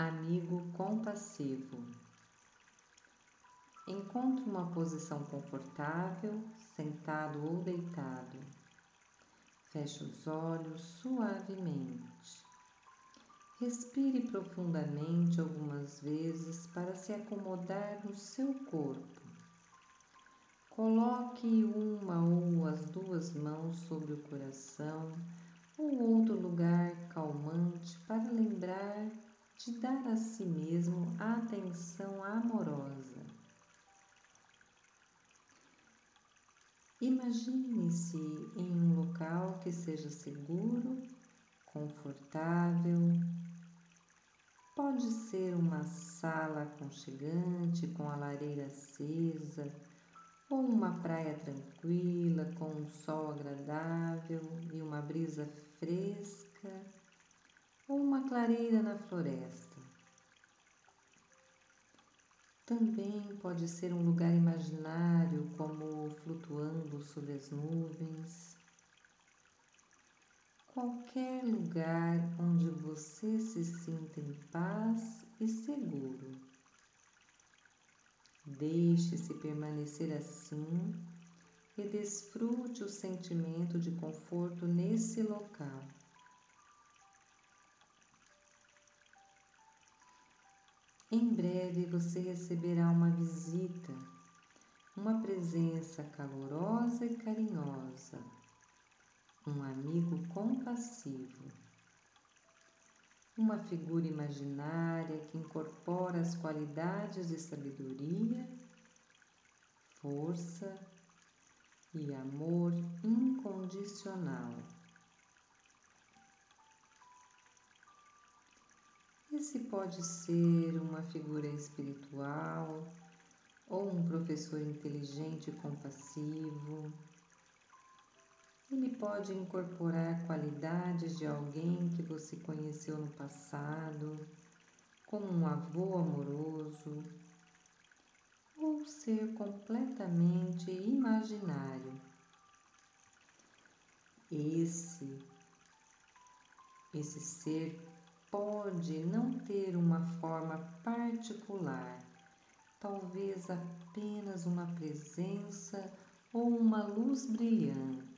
Amigo compassivo. Encontre uma posição confortável, sentado ou deitado. Feche os olhos suavemente. Respire profundamente algumas vezes para se acomodar no seu corpo. Coloque uma ou as duas mãos sobre o coração ou outro lugar calmante para lembrar de dar a si mesmo atenção amorosa. Imagine-se em um local que seja seguro, confortável. Pode ser uma sala aconchegante com a lareira acesa ou uma praia tranquila com um sol agradável e uma brisa fresca uma clareira na floresta. Também pode ser um lugar imaginário, como flutuando sobre as nuvens. Qualquer lugar onde você se sinta em paz e seguro. Deixe-se permanecer assim e desfrute o sentimento de conforto nesse local. Em breve você receberá uma visita, uma presença calorosa e carinhosa, um amigo compassivo uma figura imaginária que incorpora as qualidades de sabedoria, força e amor incondicional. Esse pode ser uma figura espiritual ou um professor inteligente e compassivo ele pode incorporar qualidades de alguém que você conheceu no passado, como um avô amoroso, ou ser completamente imaginário. Esse esse ser pode não ter uma forma particular, talvez apenas uma presença ou uma luz brilhante.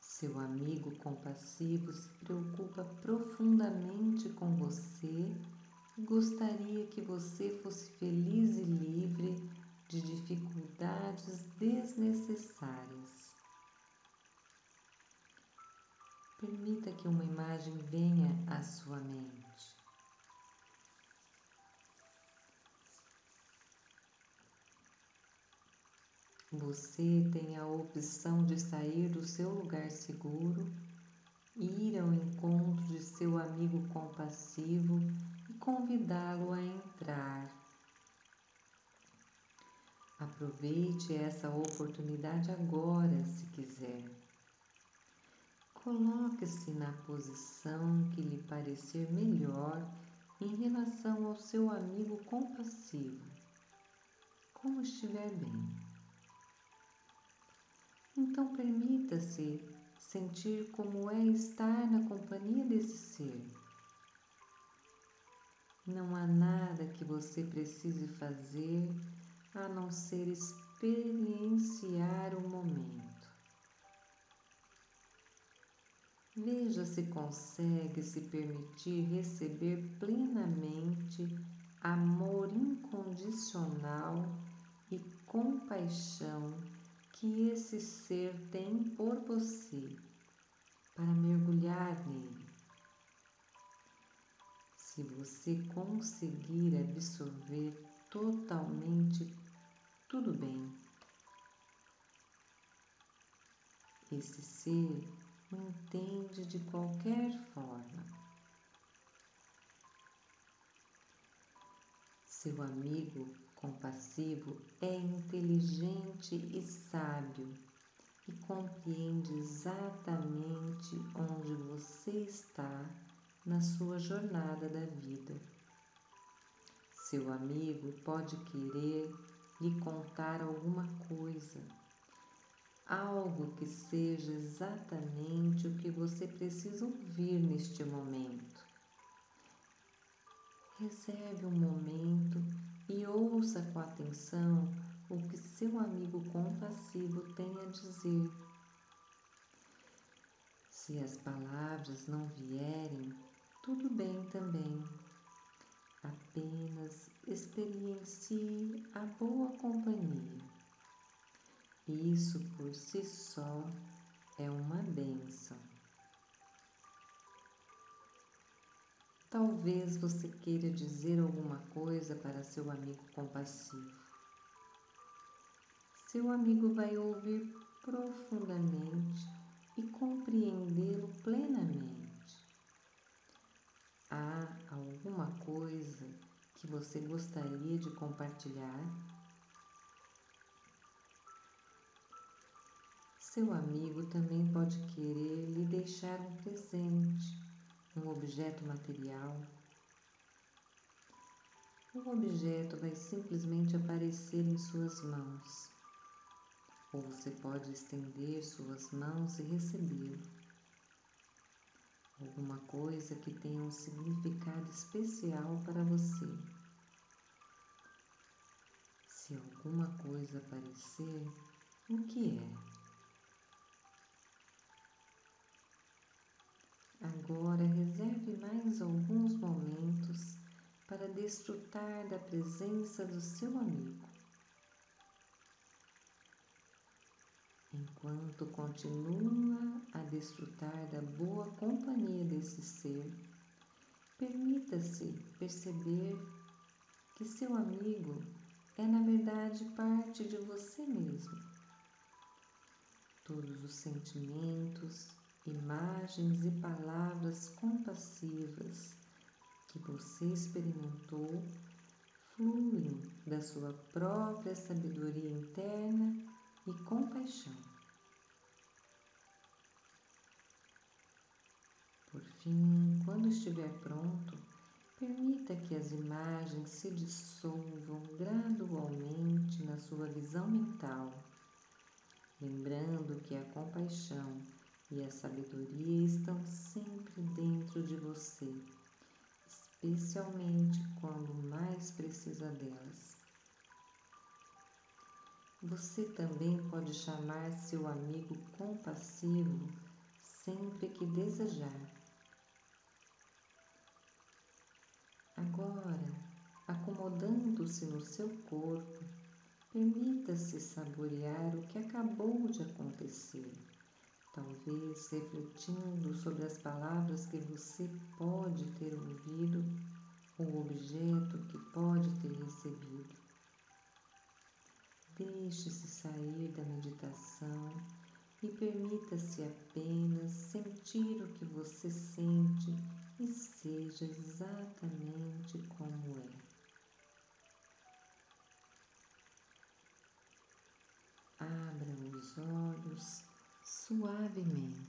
Seu amigo compassivo se preocupa profundamente com você e gostaria que você fosse feliz e livre de dificuldades desnecessárias. Permita que uma imagem venha à sua mente. Você tem a opção de sair do seu lugar seguro, ir ao encontro de seu amigo compassivo e convidá-lo a entrar. Aproveite essa oportunidade agora, se quiser. Coloque-se na posição que lhe parecer melhor em relação ao seu amigo compassivo, como estiver bem. Então permita-se sentir como é estar na companhia desse ser. Não há nada que você precise fazer a não ser experienciar o momento. Veja se consegue se permitir receber plenamente amor incondicional e compaixão que esse ser tem por você para mergulhar nele. Se você conseguir absorver totalmente, tudo bem. Esse ser entende de qualquer forma. Seu amigo compassivo é inteligente e sábio e compreende exatamente onde você está na sua jornada da vida. Seu amigo pode querer lhe contar alguma coisa, algo que seja exatamente o que você precisa ouvir neste momento. Reserve um momento e ouça com atenção o que seu amigo compassivo tem a dizer. Se as palavras não vierem, tudo bem também. Apenas experiencie a boa. Isso por si só é uma benção. Talvez você queira dizer alguma coisa para seu amigo compassivo. Seu amigo vai ouvir profundamente e compreendê-lo plenamente. Há alguma coisa que você gostaria de compartilhar? Seu amigo também pode querer lhe deixar um presente, um objeto material. O objeto vai simplesmente aparecer em suas mãos, ou você pode estender suas mãos e recebê-lo. Alguma coisa que tenha um significado especial para você. Se alguma coisa aparecer, o que é? Reserve mais alguns momentos para desfrutar da presença do seu amigo. Enquanto continua a desfrutar da boa companhia desse ser, permita-se perceber que seu amigo é na verdade parte de você mesmo. Todos os sentimentos, imagens e palavras compassivas que você experimentou fluem da sua própria sabedoria interna e compaixão. Por fim, quando estiver pronto, permita que as imagens se dissolvam gradualmente na sua visão mental, lembrando que a compaixão e a sabedoria estão sempre dentro de você, especialmente quando mais precisa delas. Você também pode chamar seu amigo compassivo sempre que desejar. Agora, acomodando-se no seu corpo, permita-se saborear o que acabou de acontecer talvez refletindo sobre as palavras que você pode ter ouvido ou o objeto que pode ter recebido. Deixe-se sair da meditação e permita-se apenas sentir o que você sente e seja exatamente como é. Abra os olhos suavemente.